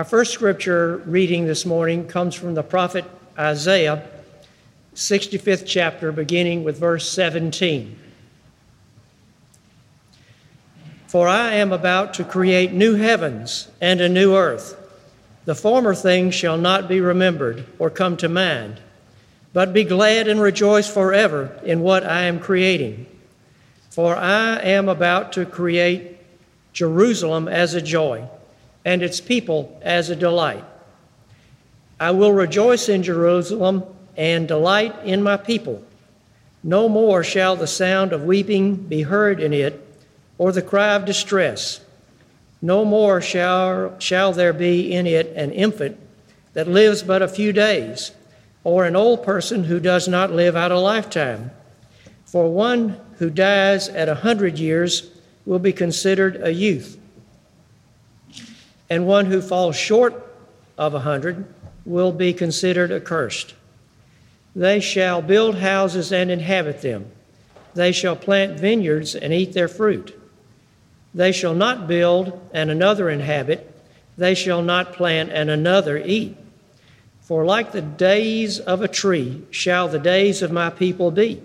Our first scripture reading this morning comes from the prophet Isaiah, 65th chapter, beginning with verse 17. For I am about to create new heavens and a new earth. The former things shall not be remembered or come to mind, but be glad and rejoice forever in what I am creating. For I am about to create Jerusalem as a joy and its people as a delight. I will rejoice in Jerusalem and delight in my people. No more shall the sound of weeping be heard in it, or the cry of distress. No more shall, shall there be in it an infant that lives but a few days, or an old person who does not live out a lifetime. For one who dies at a hundred years will be considered a youth and one who falls short of a hundred will be considered accursed. They shall build houses and inhabit them. They shall plant vineyards and eat their fruit. They shall not build and another inhabit. They shall not plant and another eat. For like the days of a tree shall the days of my people be,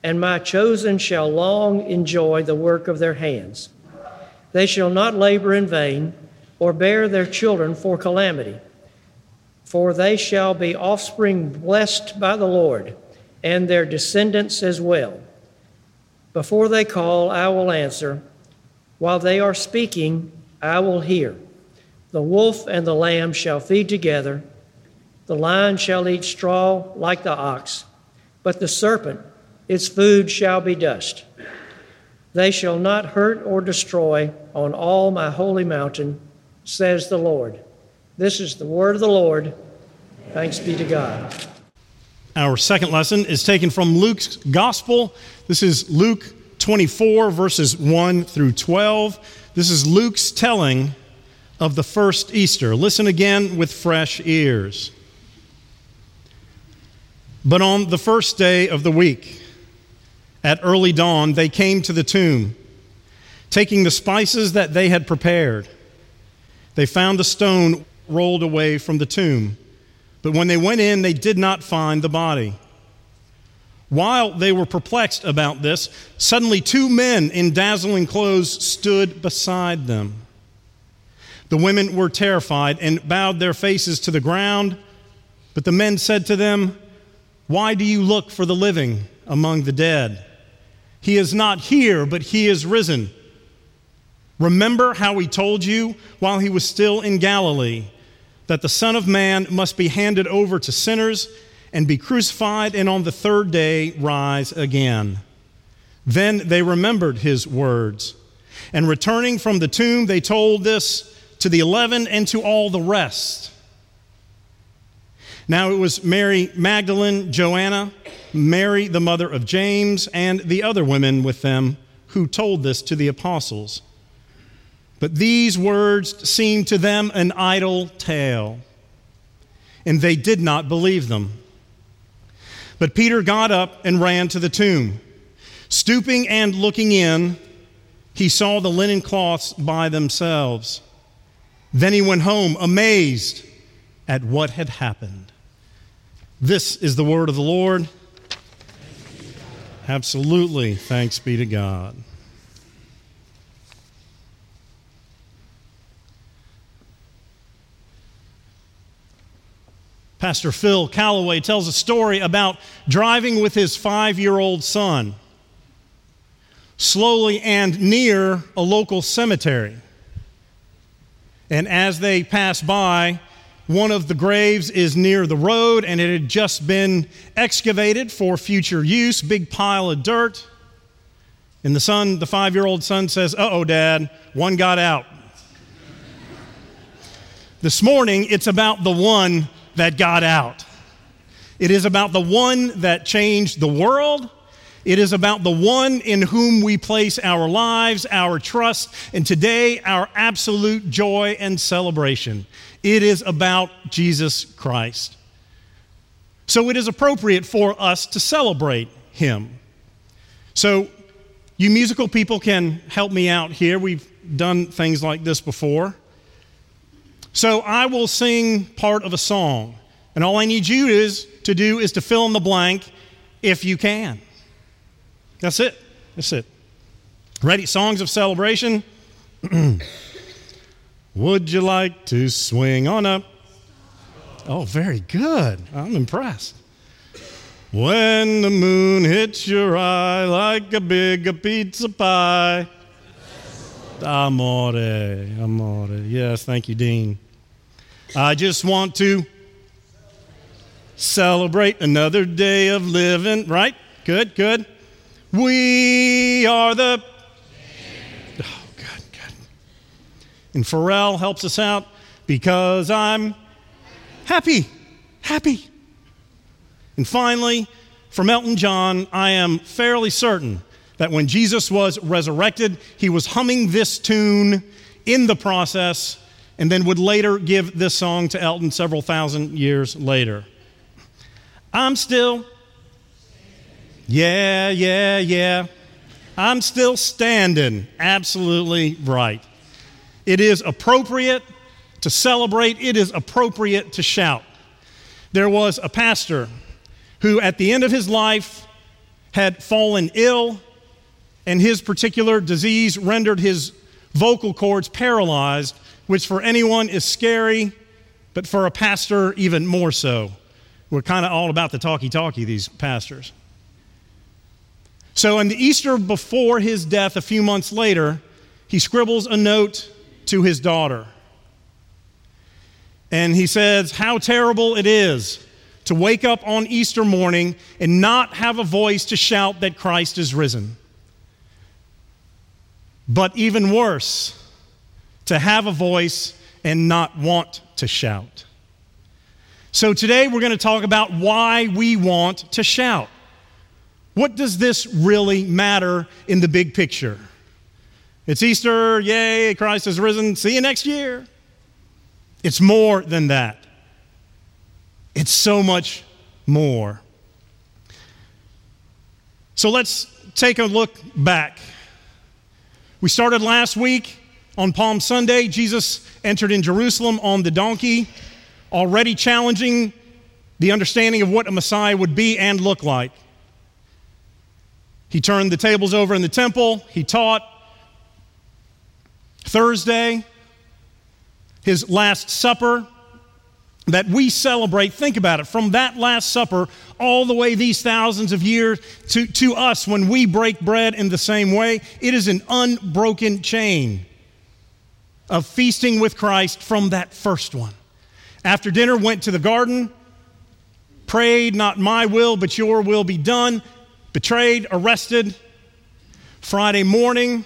and my chosen shall long enjoy the work of their hands. They shall not labor in vain or bear their children for calamity. For they shall be offspring blessed by the Lord, and their descendants as well. Before they call, I will answer. While they are speaking, I will hear. The wolf and the lamb shall feed together. The lion shall eat straw like the ox, but the serpent, its food shall be dust. They shall not hurt or destroy on all my holy mountain says the Lord. This is the word of the Lord. Thanks be to God. Our second lesson is taken from Luke's Gospel. This is Luke 24, verses 1 through 12. This is Luke's telling of the first Easter. Listen again with fresh ears. But on the first day of the week, at early dawn, they came to the tomb, taking the spices that they had prepared. They found the stone rolled away from the tomb. But when they went in, they did not find the body. While they were perplexed about this, suddenly two men in dazzling clothes stood beside them. The women were terrified and bowed their faces to the ground. But the men said to them, Why do you look for the living among the dead? He is not here, but he is risen. Remember how he told you while he was still in Galilee that the Son of Man must be handed over to sinners and be crucified, and on the third day rise again. Then they remembered his words. And returning from the tomb, they told this to the eleven and to all the rest. Now it was Mary Magdalene, Joanna, Mary, the mother of James, and the other women with them who told this to the apostles. But these words seemed to them an idle tale, and they did not believe them. But Peter got up and ran to the tomb. Stooping and looking in, he saw the linen cloths by themselves. Then he went home, amazed at what had happened. This is the word of the Lord. Absolutely. Thanks be to God. Pastor Phil Callaway tells a story about driving with his five year old son. slowly and near a local cemetery. And as they pass by, one of the graves is near the road and it had just been excavated for future use, big pile of dirt. And the son, the five year old son says, Uh oh, dad, one got out. this morning, it's about the one that got out. It is about the one that changed the world. It is about the one in whom we place our lives, our trust, and today our absolute joy and celebration. It is about Jesus Christ. So it is appropriate for us to celebrate him. So, you musical people can help me out here. We've done things like this before. So, I will sing part of a song, and all I need you is to do is to fill in the blank if you can. That's it. That's it. Ready? Songs of celebration. Would you like to swing on up? Oh, very good. I'm impressed. When the moon hits your eye like a big pizza pie. Amore, amore. Yes, thank you, Dean. I just want to celebrate another day of living, right? Good, good. We are the. Oh, good, good. And Pharrell helps us out because I'm happy, happy. And finally, from Elton John, I am fairly certain that when Jesus was resurrected, he was humming this tune in the process and then would later give this song to Elton several thousand years later. I'm still yeah, yeah, yeah. I'm still standing. Absolutely right. It is appropriate to celebrate, it is appropriate to shout. There was a pastor who, at the end of his life, had fallen ill, and his particular disease rendered his vocal cords paralyzed, which for anyone is scary, but for a pastor, even more so. We're kind of all about the talkie talkie, these pastors. So, on the Easter before his death, a few months later, he scribbles a note to his daughter. And he says, How terrible it is to wake up on Easter morning and not have a voice to shout that Christ is risen. But even worse, to have a voice and not want to shout. So today we're going to talk about why we want to shout. What does this really matter in the big picture? It's Easter, yay, Christ has risen, see you next year. It's more than that. It's so much more. So let's take a look back. We started last week on Palm Sunday. Jesus entered in Jerusalem on the donkey, already challenging the understanding of what a Messiah would be and look like. He turned the tables over in the temple, he taught. Thursday, his Last Supper that we celebrate, think about it, from that Last Supper all the way these thousands of years to, to us when we break bread in the same way, it is an unbroken chain of feasting with Christ from that first one. After dinner, went to the garden, prayed, Not my will, but your will be done betrayed, arrested. Friday morning,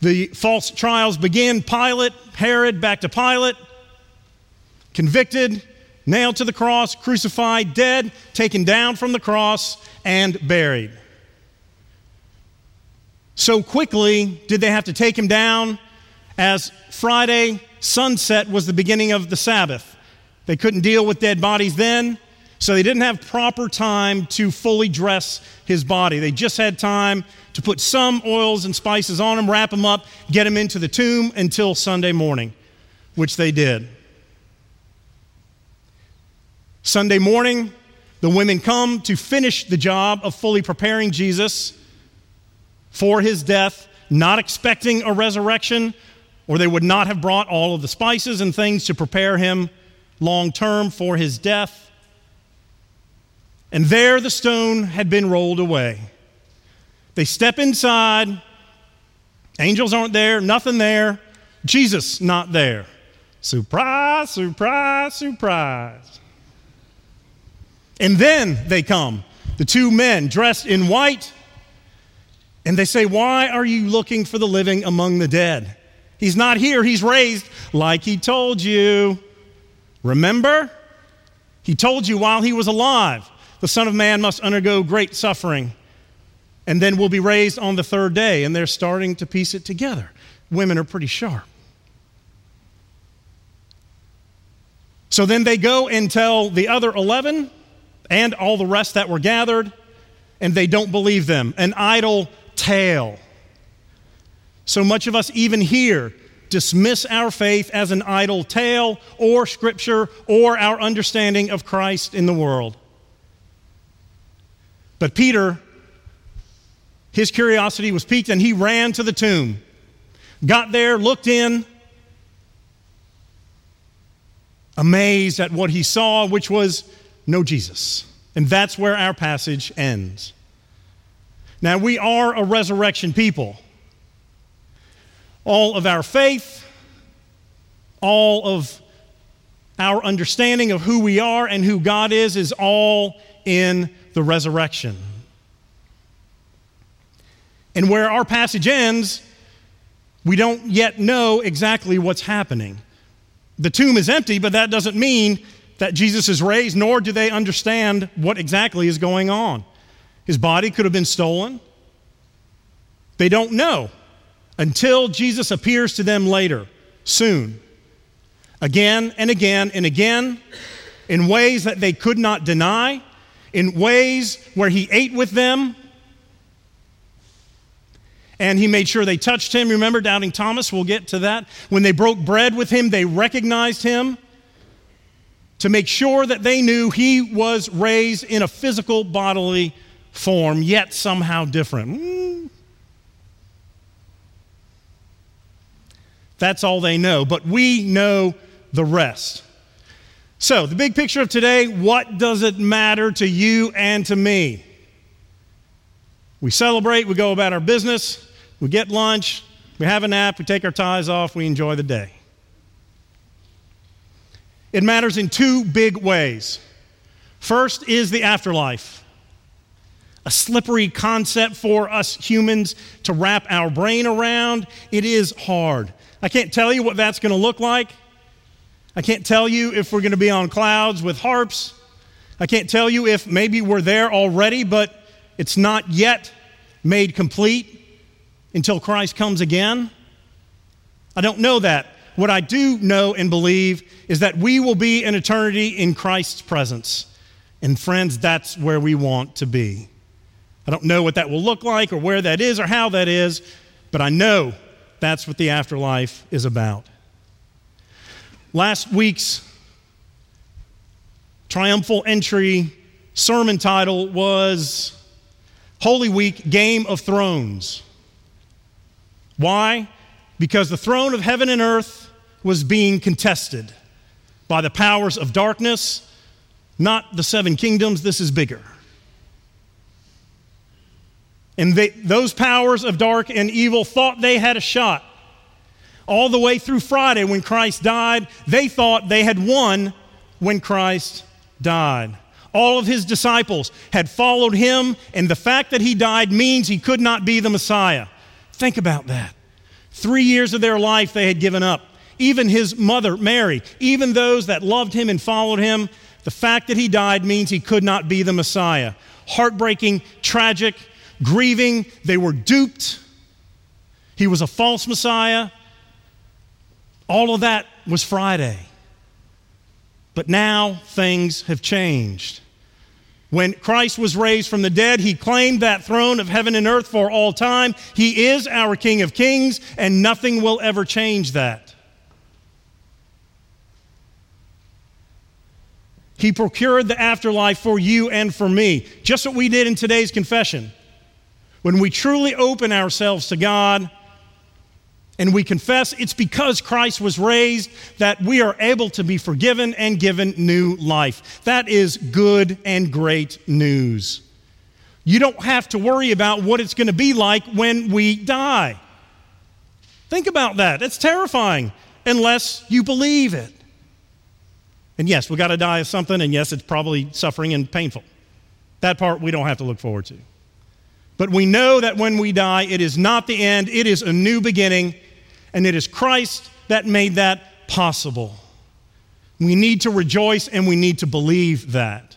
the false trials begin. Pilate, Herod, back to Pilate, convicted, nailed to the cross, crucified, dead, taken down from the cross, and buried. So quickly did they have to take him down as Friday sunset was the beginning of the Sabbath. They couldn't deal with dead bodies then. So they didn't have proper time to fully dress his body. They just had time to put some oils and spices on him, wrap him up, get him into the tomb until Sunday morning, which they did. Sunday morning, the women come to finish the job of fully preparing Jesus for his death, not expecting a resurrection, or they would not have brought all of the spices and things to prepare him long term for his death. And there the stone had been rolled away. They step inside, angels aren't there, nothing there, Jesus not there. Surprise, surprise, surprise. And then they come, the two men dressed in white, and they say, Why are you looking for the living among the dead? He's not here, he's raised like he told you. Remember? He told you while he was alive, the Son of Man must undergo great suffering and then will be raised on the third day. And they're starting to piece it together. Women are pretty sharp. So then they go and tell the other 11 and all the rest that were gathered, and they don't believe them. An idle tale. So much of us, even here, dismiss our faith as an idle tale or scripture or our understanding of Christ in the world. But Peter, his curiosity was piqued and he ran to the tomb, got there, looked in, amazed at what he saw, which was no Jesus. And that's where our passage ends. Now, we are a resurrection people. All of our faith, all of our understanding of who we are and who God is, is all in the resurrection. And where our passage ends, we don't yet know exactly what's happening. The tomb is empty, but that doesn't mean that Jesus is raised, nor do they understand what exactly is going on. His body could have been stolen. They don't know until Jesus appears to them later, soon, again and again and again, in ways that they could not deny, in ways where he ate with them. And he made sure they touched him. Remember, doubting Thomas? We'll get to that. When they broke bread with him, they recognized him to make sure that they knew he was raised in a physical bodily form, yet somehow different. Mm. That's all they know, but we know the rest. So, the big picture of today what does it matter to you and to me? We celebrate, we go about our business, we get lunch, we have a nap, we take our ties off, we enjoy the day. It matters in two big ways. First is the afterlife, a slippery concept for us humans to wrap our brain around. It is hard. I can't tell you what that's going to look like. I can't tell you if we're going to be on clouds with harps. I can't tell you if maybe we're there already, but it's not yet made complete until Christ comes again. I don't know that. What I do know and believe is that we will be in eternity in Christ's presence. And friends, that's where we want to be. I don't know what that will look like or where that is or how that is, but I know that's what the afterlife is about. Last week's triumphal entry sermon title was Holy Week Game of Thrones. Why? Because the throne of heaven and earth was being contested by the powers of darkness, not the seven kingdoms. This is bigger. And they, those powers of dark and evil thought they had a shot all the way through Friday when Christ died, they thought they had won when Christ died. All of his disciples had followed him, and the fact that he died means he could not be the Messiah. Think about that. Three years of their life they had given up. Even his mother, Mary, even those that loved him and followed him, the fact that he died means he could not be the Messiah. Heartbreaking, tragic, grieving. They were duped. He was a false Messiah. All of that was Friday. But now things have changed. When Christ was raised from the dead, he claimed that throne of heaven and earth for all time. He is our King of Kings, and nothing will ever change that. He procured the afterlife for you and for me, just what we did in today's confession. When we truly open ourselves to God, and we confess it's because Christ was raised that we are able to be forgiven and given new life. That is good and great news. You don't have to worry about what it's going to be like when we die. Think about that. It's terrifying unless you believe it. And yes, we got to die of something, and yes, it's probably suffering and painful. That part we don't have to look forward to. But we know that when we die, it is not the end, it is a new beginning, and it is Christ that made that possible. We need to rejoice and we need to believe that.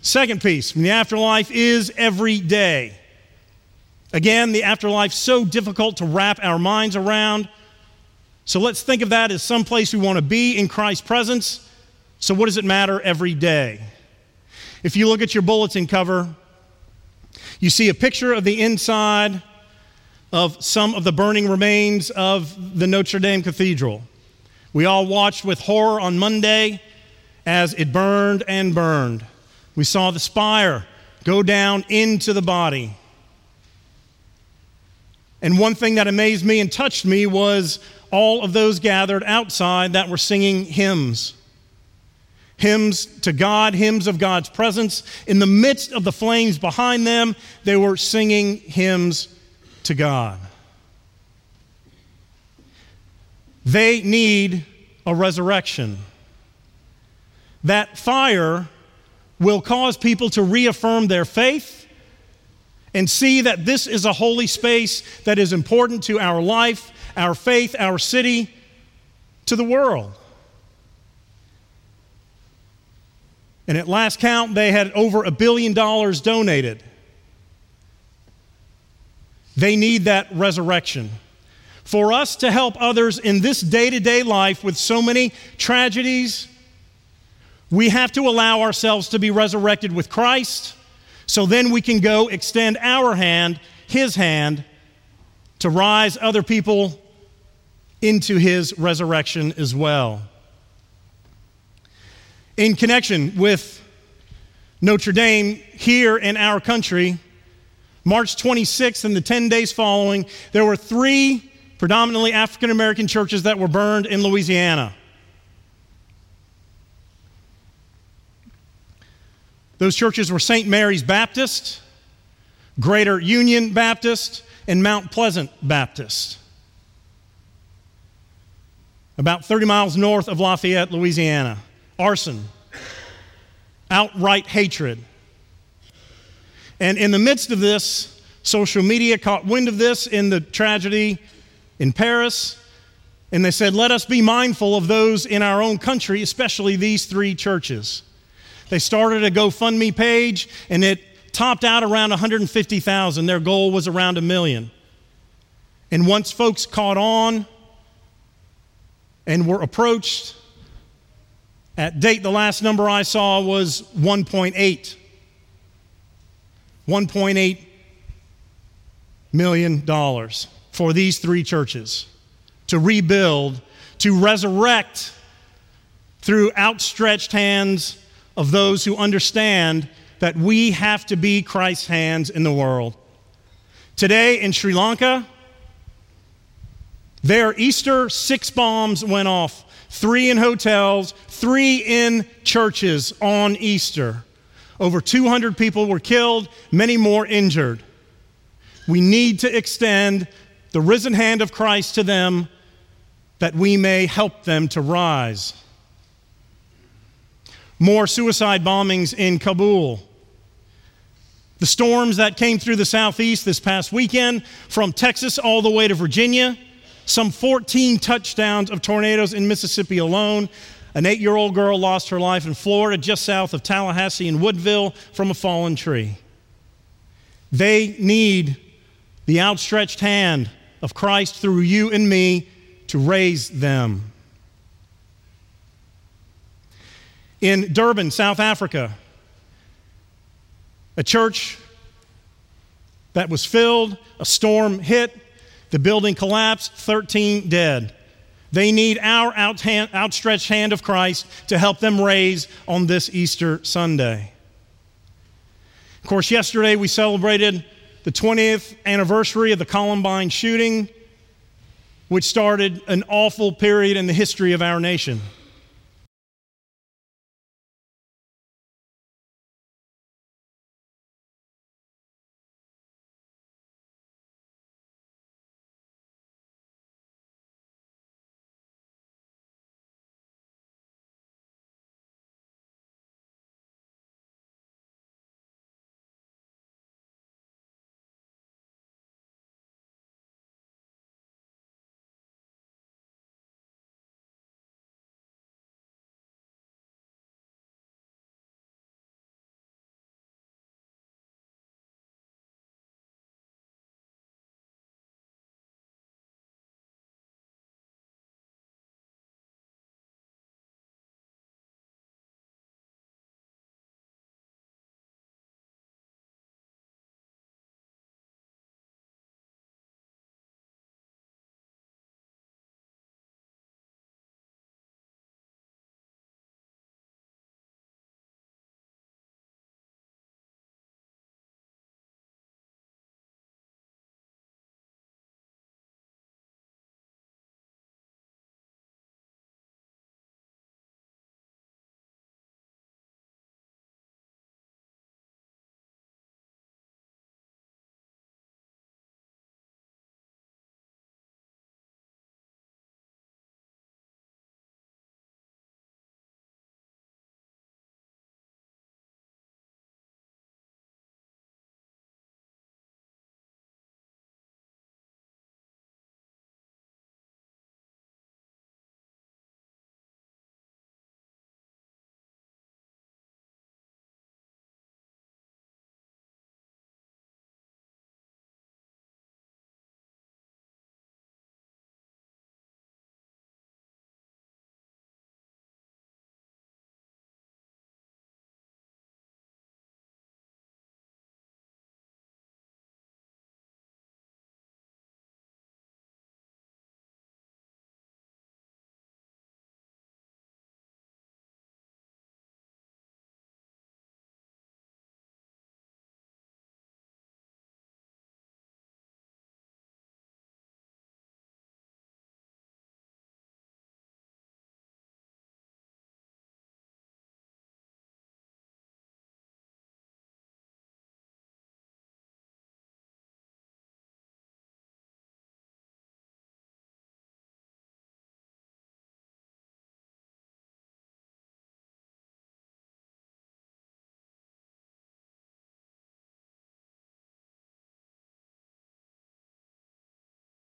Second piece the afterlife is every day. Again, the afterlife so difficult to wrap our minds around. So let's think of that as some place we want to be in Christ's presence. So what does it matter every day? If you look at your bulletin cover, you see a picture of the inside of some of the burning remains of the Notre Dame Cathedral. We all watched with horror on Monday as it burned and burned. We saw the spire go down into the body. And one thing that amazed me and touched me was all of those gathered outside that were singing hymns. Hymns to God, hymns of God's presence. In the midst of the flames behind them, they were singing hymns to God. They need a resurrection. That fire will cause people to reaffirm their faith and see that this is a holy space that is important to our life, our faith, our city, to the world. And at last count, they had over a billion dollars donated. They need that resurrection. For us to help others in this day to day life with so many tragedies, we have to allow ourselves to be resurrected with Christ so then we can go extend our hand, His hand, to rise other people into His resurrection as well. In connection with Notre Dame here in our country, March 26th and the 10 days following, there were three predominantly African American churches that were burned in Louisiana. Those churches were St. Mary's Baptist, Greater Union Baptist, and Mount Pleasant Baptist. About 30 miles north of Lafayette, Louisiana. Arson, outright hatred. And in the midst of this, social media caught wind of this in the tragedy in Paris, and they said, Let us be mindful of those in our own country, especially these three churches. They started a GoFundMe page and it topped out around 150,000. Their goal was around a million. And once folks caught on and were approached, at date, the last number I saw was 1.8. 1.8 million dollars for these three churches to rebuild, to resurrect through outstretched hands of those who understand that we have to be Christ's hands in the world. Today in Sri Lanka, their Easter six bombs went off three in hotels, three in churches on Easter. Over 200 people were killed, many more injured. We need to extend the risen hand of Christ to them that we may help them to rise more suicide bombings in Kabul. The storms that came through the southeast this past weekend, from Texas all the way to Virginia, some 14 touchdowns of tornadoes in Mississippi alone. An eight year old girl lost her life in Florida, just south of Tallahassee and Woodville, from a fallen tree. They need the outstretched hand of Christ through you and me to raise them. in Durban, South Africa. A church that was filled, a storm hit, the building collapsed, 13 dead. They need our outstretched hand of Christ to help them raise on this Easter Sunday. Of course, yesterday we celebrated the 20th anniversary of the Columbine shooting, which started an awful period in the history of our nation.